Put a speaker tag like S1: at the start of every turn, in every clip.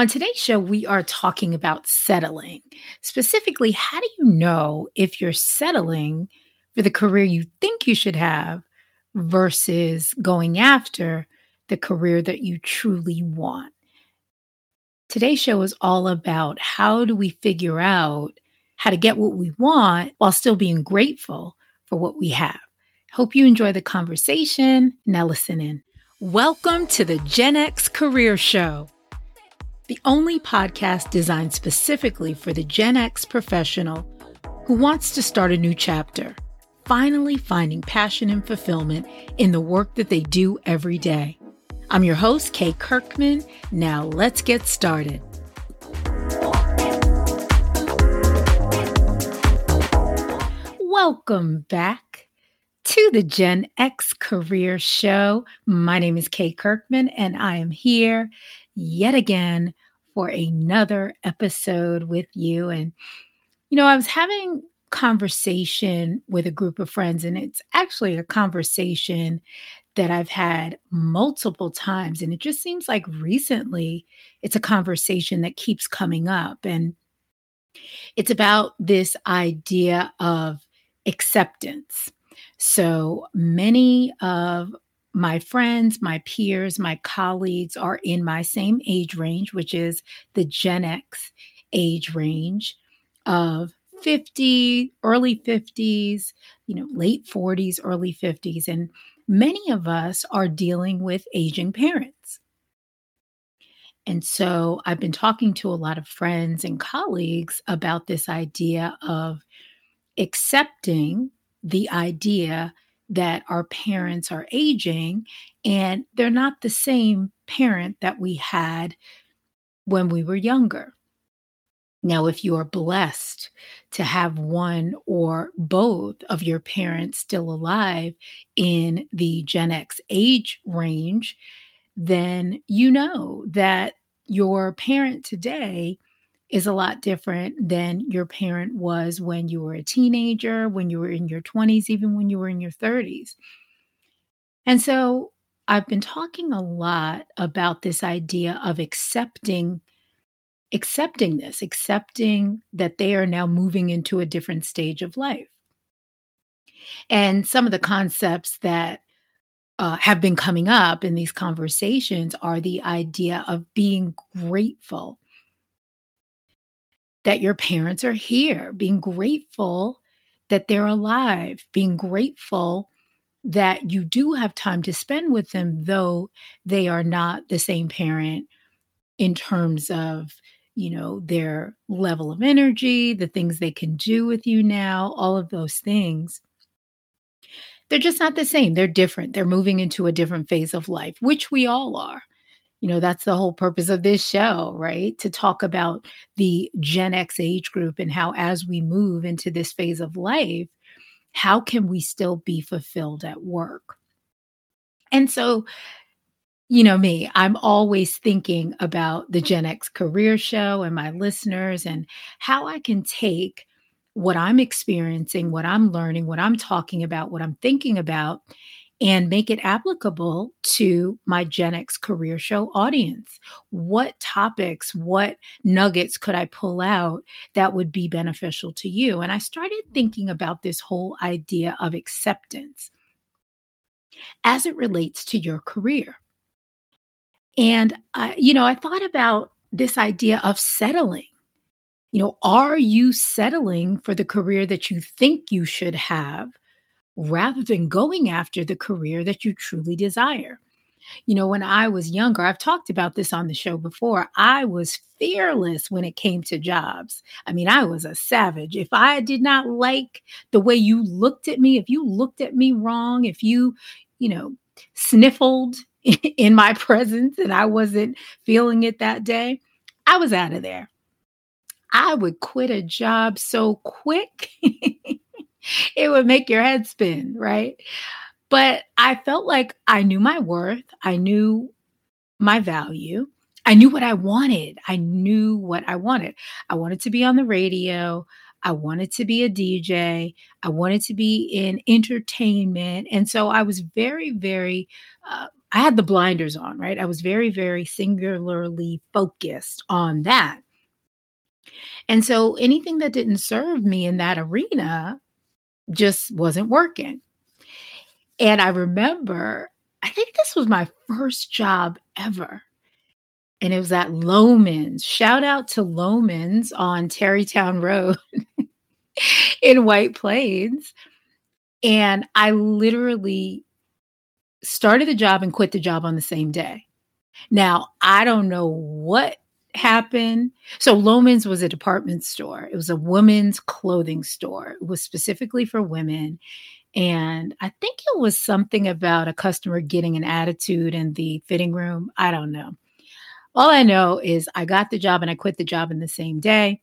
S1: On today's show, we are talking about settling. Specifically, how do you know if you're settling for the career you think you should have versus going after the career that you truly want? Today's show is all about how do we figure out how to get what we want while still being grateful for what we have. Hope you enjoy the conversation. Now, listen in. Welcome to the Gen X Career Show the only podcast designed specifically for the Gen X professional who wants to start a new chapter, finally finding passion and fulfillment in the work that they do every day. I'm your host, Kay Kirkman. Now let's get started. Welcome back to the Gen X Career Show. My name is Kay Kirkman, and I am here yet again for another episode with you. And, you know, I was having conversation with a group of friends, and it's actually a conversation that I've had multiple times. And it just seems like recently it's a conversation that keeps coming up. And it's about this idea of acceptance. So many of my friends, my peers, my colleagues are in my same age range, which is the Gen X age range of 50, early 50s, you know, late 40s, early 50s. And many of us are dealing with aging parents. And so I've been talking to a lot of friends and colleagues about this idea of accepting the idea that our parents are aging and they're not the same parent that we had when we were younger. Now, if you are blessed to have one or both of your parents still alive in the Gen X age range, then you know that your parent today is a lot different than your parent was when you were a teenager, when you were in your 20s, even when you were in your 30s. And so I've been talking a lot about this idea of accepting accepting this, accepting that they are now moving into a different stage of life. And some of the concepts that uh, have been coming up in these conversations are the idea of being grateful that your parents are here, being grateful that they're alive, being grateful that you do have time to spend with them, though they are not the same parent in terms of you know their level of energy the things they can do with you now all of those things. They're just not the same. They're different. They're moving into a different phase of life which we all are you know that's the whole purpose of this show right? To talk about the gen x age group and how as we move into this phase of life how can we still be fulfilled at work? And so you know me i'm always thinking about the gen x career show and my listeners and how i can take what i'm experiencing what i'm learning what i'm talking about what i'm thinking about and make it applicable to my Gen X career show audience. What topics, what nuggets could I pull out that would be beneficial to you? And I started thinking about this whole idea of acceptance as it relates to your career. And, I, you know, I thought about this idea of settling. You know, are you settling for the career that you think you should have? Rather than going after the career that you truly desire. You know, when I was younger, I've talked about this on the show before. I was fearless when it came to jobs. I mean, I was a savage. If I did not like the way you looked at me, if you looked at me wrong, if you, you know, sniffled in my presence and I wasn't feeling it that day, I was out of there. I would quit a job so quick. it would make your head spin, right? But I felt like I knew my worth, I knew my value. I knew what I wanted. I knew what I wanted. I wanted to be on the radio. I wanted to be a DJ. I wanted to be in entertainment. And so I was very, very uh, I had the blinders on, right? I was very, very singularly focused on that. And so anything that didn't serve me in that arena just wasn't working. And I remember, I think this was my first job ever. And it was at Loehmann's. Shout out to Loehmann's on Tarrytown Road in White Plains. And I literally started the job and quit the job on the same day. Now, I don't know what happened. So Loehmann's was a department store. It was a women's clothing store. It was specifically for women. And I think it was something about a customer getting an attitude in the fitting room. I don't know. All I know is I got the job and I quit the job in the same day.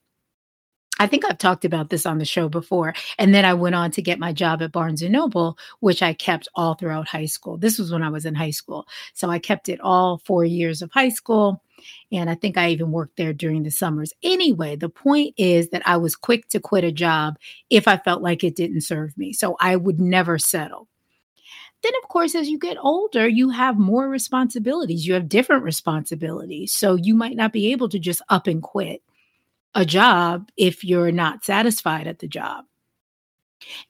S1: I think I've talked about this on the show before. And then I went on to get my job at Barnes and Noble, which I kept all throughout high school. This was when I was in high school. So I kept it all four years of high school. And I think I even worked there during the summers. Anyway, the point is that I was quick to quit a job if I felt like it didn't serve me. So I would never settle. Then, of course, as you get older, you have more responsibilities. You have different responsibilities. So you might not be able to just up and quit a job if you're not satisfied at the job.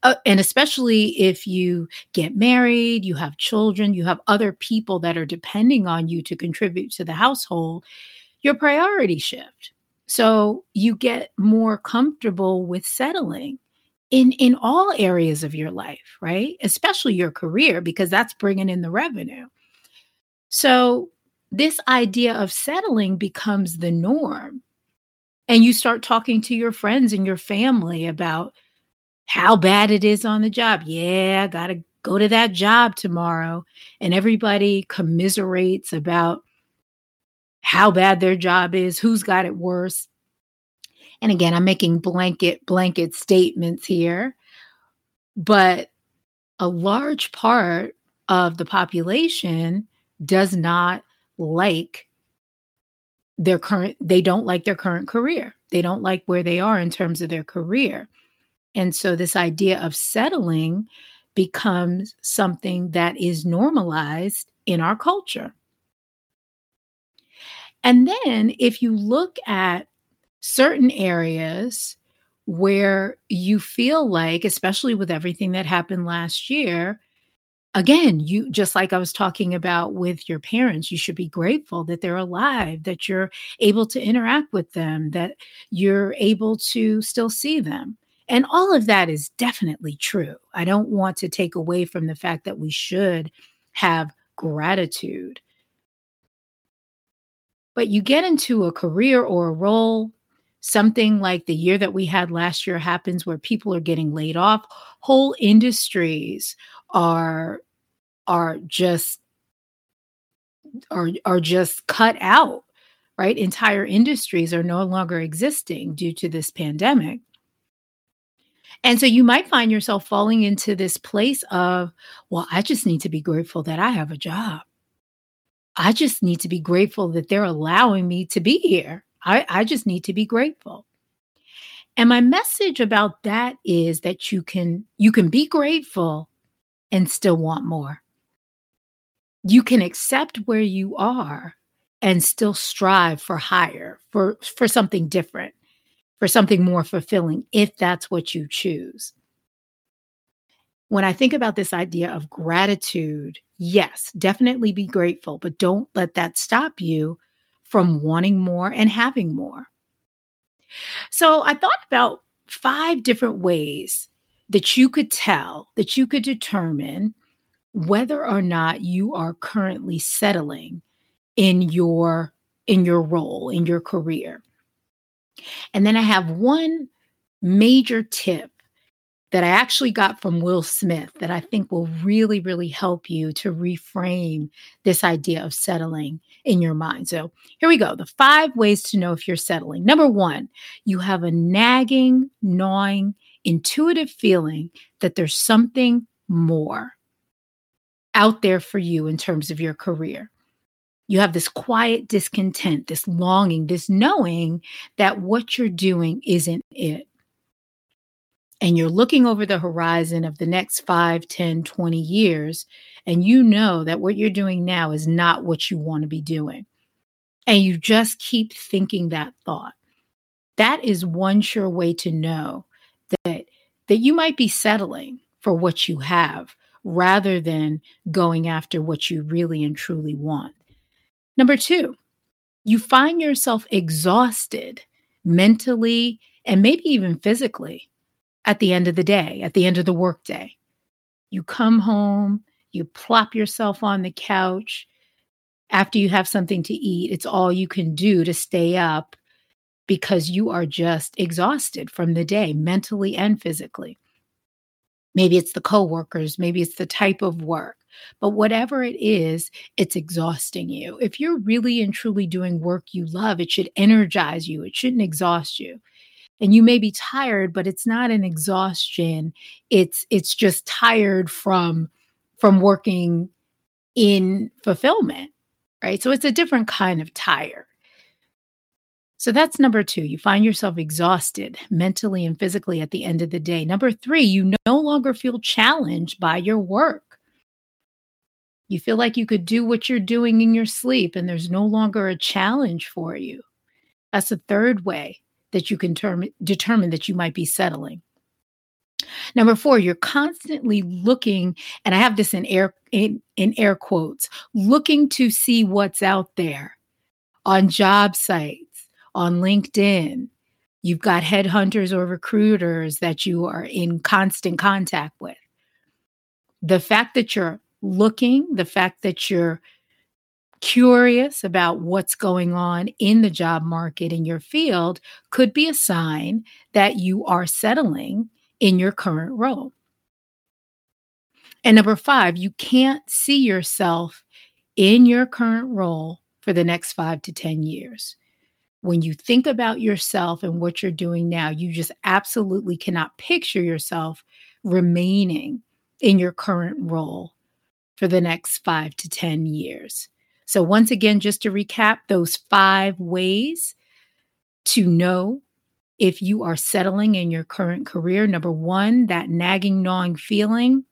S1: Uh, and especially if you get married, you have children, you have other people that are depending on you to contribute to the household, your priority shift. So you get more comfortable with settling in in all areas of your life, right? Especially your career because that's bringing in the revenue. So this idea of settling becomes the norm and you start talking to your friends and your family about how bad it is on the job. Yeah, I got to go to that job tomorrow. And everybody commiserates about how bad their job is, who's got it worse. And again, I'm making blanket blanket statements here, but a large part of the population does not like their current they don't like their current career. They don't like where they are in terms of their career. And so this idea of settling becomes something that is normalized in our culture. And then if you look at certain areas where you feel like especially with everything that happened last year again, you just like I was talking about with your parents, you should be grateful that they're alive, that you're able to interact with them, that you're able to still see them. And all of that is definitely true. I don't want to take away from the fact that we should have gratitude. But you get into a career or a role, something like the year that we had last year happens where people are getting laid off, whole industries are are just are are just cut out right? Entire industries are no longer existing due to this pandemic. And so you might find yourself falling into this place of well i just need to be grateful that i have a job. I just need to be grateful that they're allowing me to be here. I, I just need to be grateful. And my message about that is that you can you can be grateful and still want more you can accept where you are and still strive for higher for for something different for something more fulfilling if that's what you choose. When i think about this idea of gratitude yes definitely be grateful but don't let that stop you from wanting more and having more. So i thought about five different ways that you could tell that you could determine whether or not you are currently settling in your in your role in your career. And then i have one major tip that i actually got from will smith that i think will really really help you to reframe this idea of settling in your mind. So here we go the five ways to know if you're settling. Number one you have a nagging gnawing intuitive feeling that there's something more out there for you in terms of your career. You have this quiet discontent, this longing, this knowing that what you're doing isn't it. and you're looking over the horizon of the next 5, 10, 20 years, and you know that what you're doing now is not what you want to be doing, and you just keep thinking that thought, that is one sure way to know that that you might be settling for what you have rather than going after what you really and truly want. Number 2, you find yourself exhausted mentally and maybe even physically at the end of the day, at the end of the workday. You come home, you plop yourself on the couch. After you have something to eat, it's all you can do to stay up because you are just exhausted from the day, mentally and physically. Maybe it's the coworkers, maybe it's the type of work, but whatever it is, it's exhausting you. If you're really and truly doing work you love, it should energize you, it shouldn't exhaust you. And you may be tired but it's not an exhaustion it's it's just tired from from working in fulfillment right? So it's a different kind of tired so that's number two. You find yourself exhausted mentally and physically at the end of the day. Number three, you no longer feel challenged by your work. You feel like you could do what you're doing in your sleep and there's no longer a challenge for you. That's the third way that you can term, determine that you might be settling. Number four, you're constantly looking, and I have this in air in, in air quotes, looking to see what's out there on job sites, on LinkedIn. You've got headhunters or recruiters that you are in constant contact with. The fact that you're looking, the fact that you're curious about what's going on in the job market in your field could be a sign that you are settling in your current role. And number five, you can't see yourself in your current role for the next five to 10 years. When you think about yourself and what you're doing now, you just absolutely cannot picture yourself remaining in your current role for the next five to 10 years. So, once again, just to recap those five ways to know if you are settling in your current career. Number one, that nagging, gnawing feeling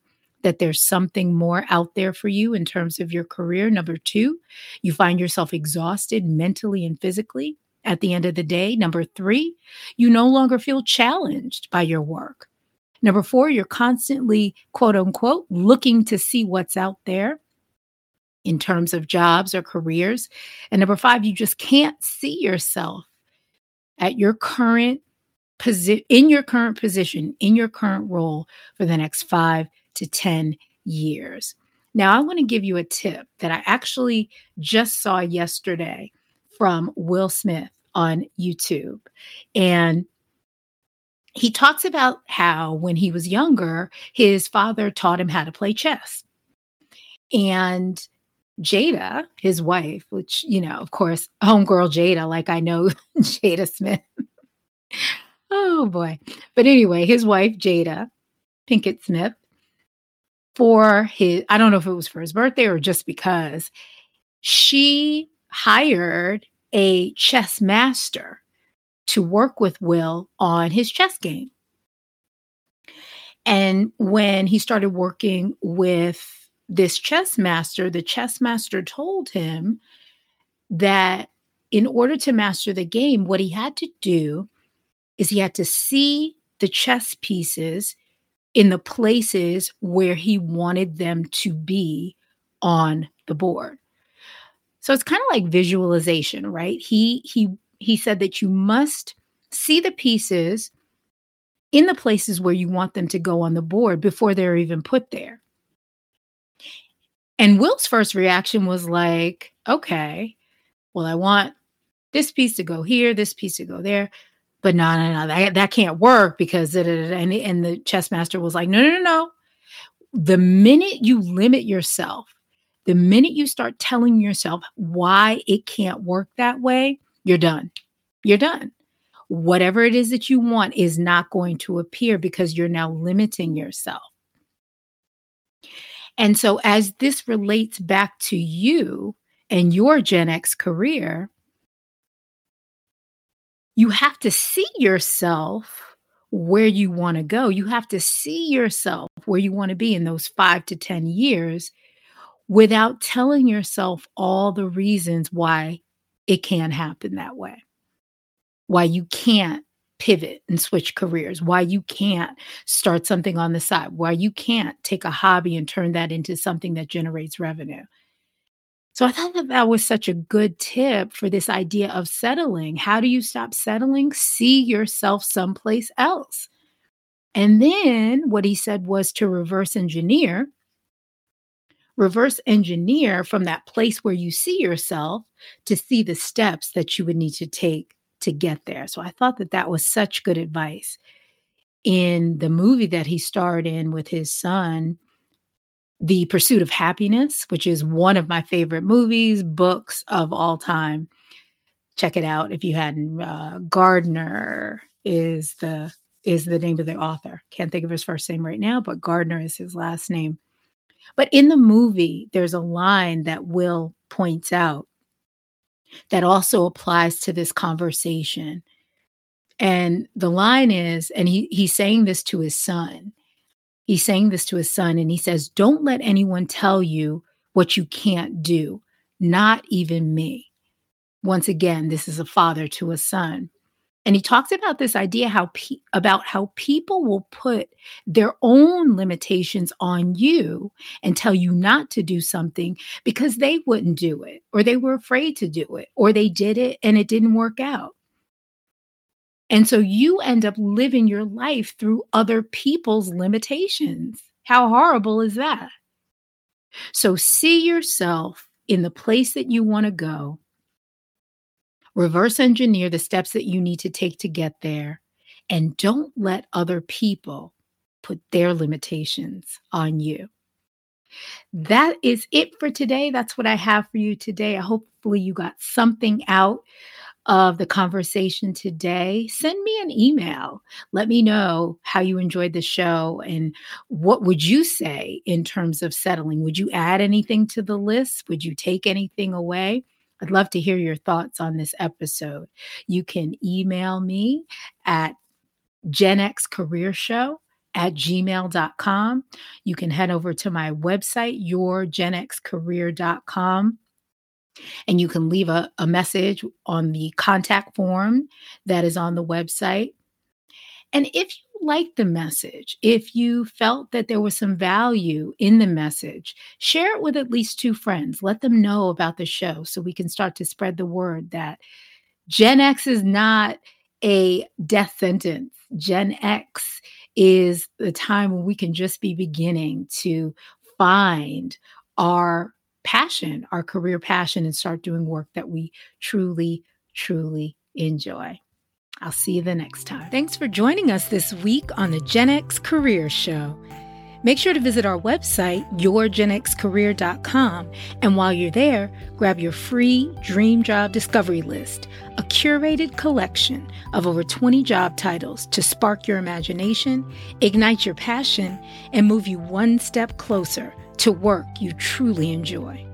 S1: that there's something more out there for you in terms of your career. Number two, you find yourself exhausted mentally and physically at the end of the day. Number three, you no longer feel challenged by your work. Number four, you're constantly, quote unquote, looking to see what's out there in terms of jobs or careers. And number five, you just can't see yourself at your current position, in your current position, in your current role for the next five to 10 years. Now, I want to give you a tip that I actually just saw yesterday from Will Smith on YouTube. And he talks about how when he was younger, his father taught him how to play chess. And Jada, his wife, which, you know, of course, homegirl Jada, like I know Jada Smith. oh boy. But anyway, his wife, Jada Pinkett Smith, for his, I don't know if it was for his birthday or just because, she hired a chess master to work with Will on his chess game. And when he started working with this chess master, the chess master told him that in order to master the game, what he had to do is he had to see the chess pieces in the places where he wanted them to be on the board. So it's kind of like visualization, right? He he he said that you must see the pieces in the places where you want them to go on the board before they're even put there. And Will's first reaction was like, okay, well, I want this piece to go here, this piece to go there. But no, no, no, that, that can't work because, and, and the chess master was like, no, no, no, no. The minute you limit yourself, the minute you start telling yourself why it can't work that way, you're done. You're done. Whatever it is that you want is not going to appear because you're now limiting yourself. And so, as this relates back to you and your Gen X career, you have to see yourself where you want to go. You have to see yourself where you want to be in those five to 10 years without telling yourself all the reasons why it can't happen that way, why you can't pivot and switch careers, why you can't start something on the side, why you can't take a hobby and turn that into something that generates revenue. So I thought that that was such a good tip for this idea of settling. How do you stop settling? See yourself someplace else. And then what he said was to reverse engineer. Reverse engineer from that place where you see yourself to see the steps that you would need to take to get there. So I thought that that was such good advice. In the movie that he starred in with his son, the Pursuit of Happiness, which is one of my favorite movies, books of all time. Check it out if you hadn't. Uh, Gardner is the is the name of the author. Can't think of his first name right now, but Gardner is his last name. But in the movie, there's a line that Will points out that also applies to this conversation. And the line is, and he, he's saying this to his son. He's saying this to his son, and he says, Don't let anyone tell you what you can't do, not even me. Once again, this is a father to a son. And he talks about this idea how pe- about how people will put their own limitations on you and tell you not to do something because they wouldn't do it or they were afraid to do it or they did it and it didn't work out. And so you end up living your life through other people's limitations. How horrible is that? So see yourself in the place that you want to go. Reverse engineer the steps that you need to take to get there. And don't let other people put their limitations on you. That is it for today. That's what I have for you today. Hopefully, you got something out of the conversation today, send me an email. Let me know how you enjoyed the show and what would you say in terms of settling? Would you add anything to the list? Would you take anything away? I'd love to hear your thoughts on this episode. You can email me at genxcareershow at gmail.com. You can head over to my website, yourgenxcareer.com and you can leave a, a message on the contact form that is on the website. And if you like the message, if you felt that there was some value in the message, share it with at least two friends. Let them know about the show so we can start to spread the word that Gen X is not a death sentence. Gen X is the time when we can just be beginning to find our passion, our career passion, and start doing work that we truly, truly enjoy. I'll see you the next time. Thanks for joining us this week on the Gen X Career Show. Make sure to visit our website, yourgenxcareer.com, and while you're there, grab your free Dream Job Discovery List, a curated collection of over 20 job titles to spark your imagination, ignite your passion, and move you one step closer to work you truly enjoy.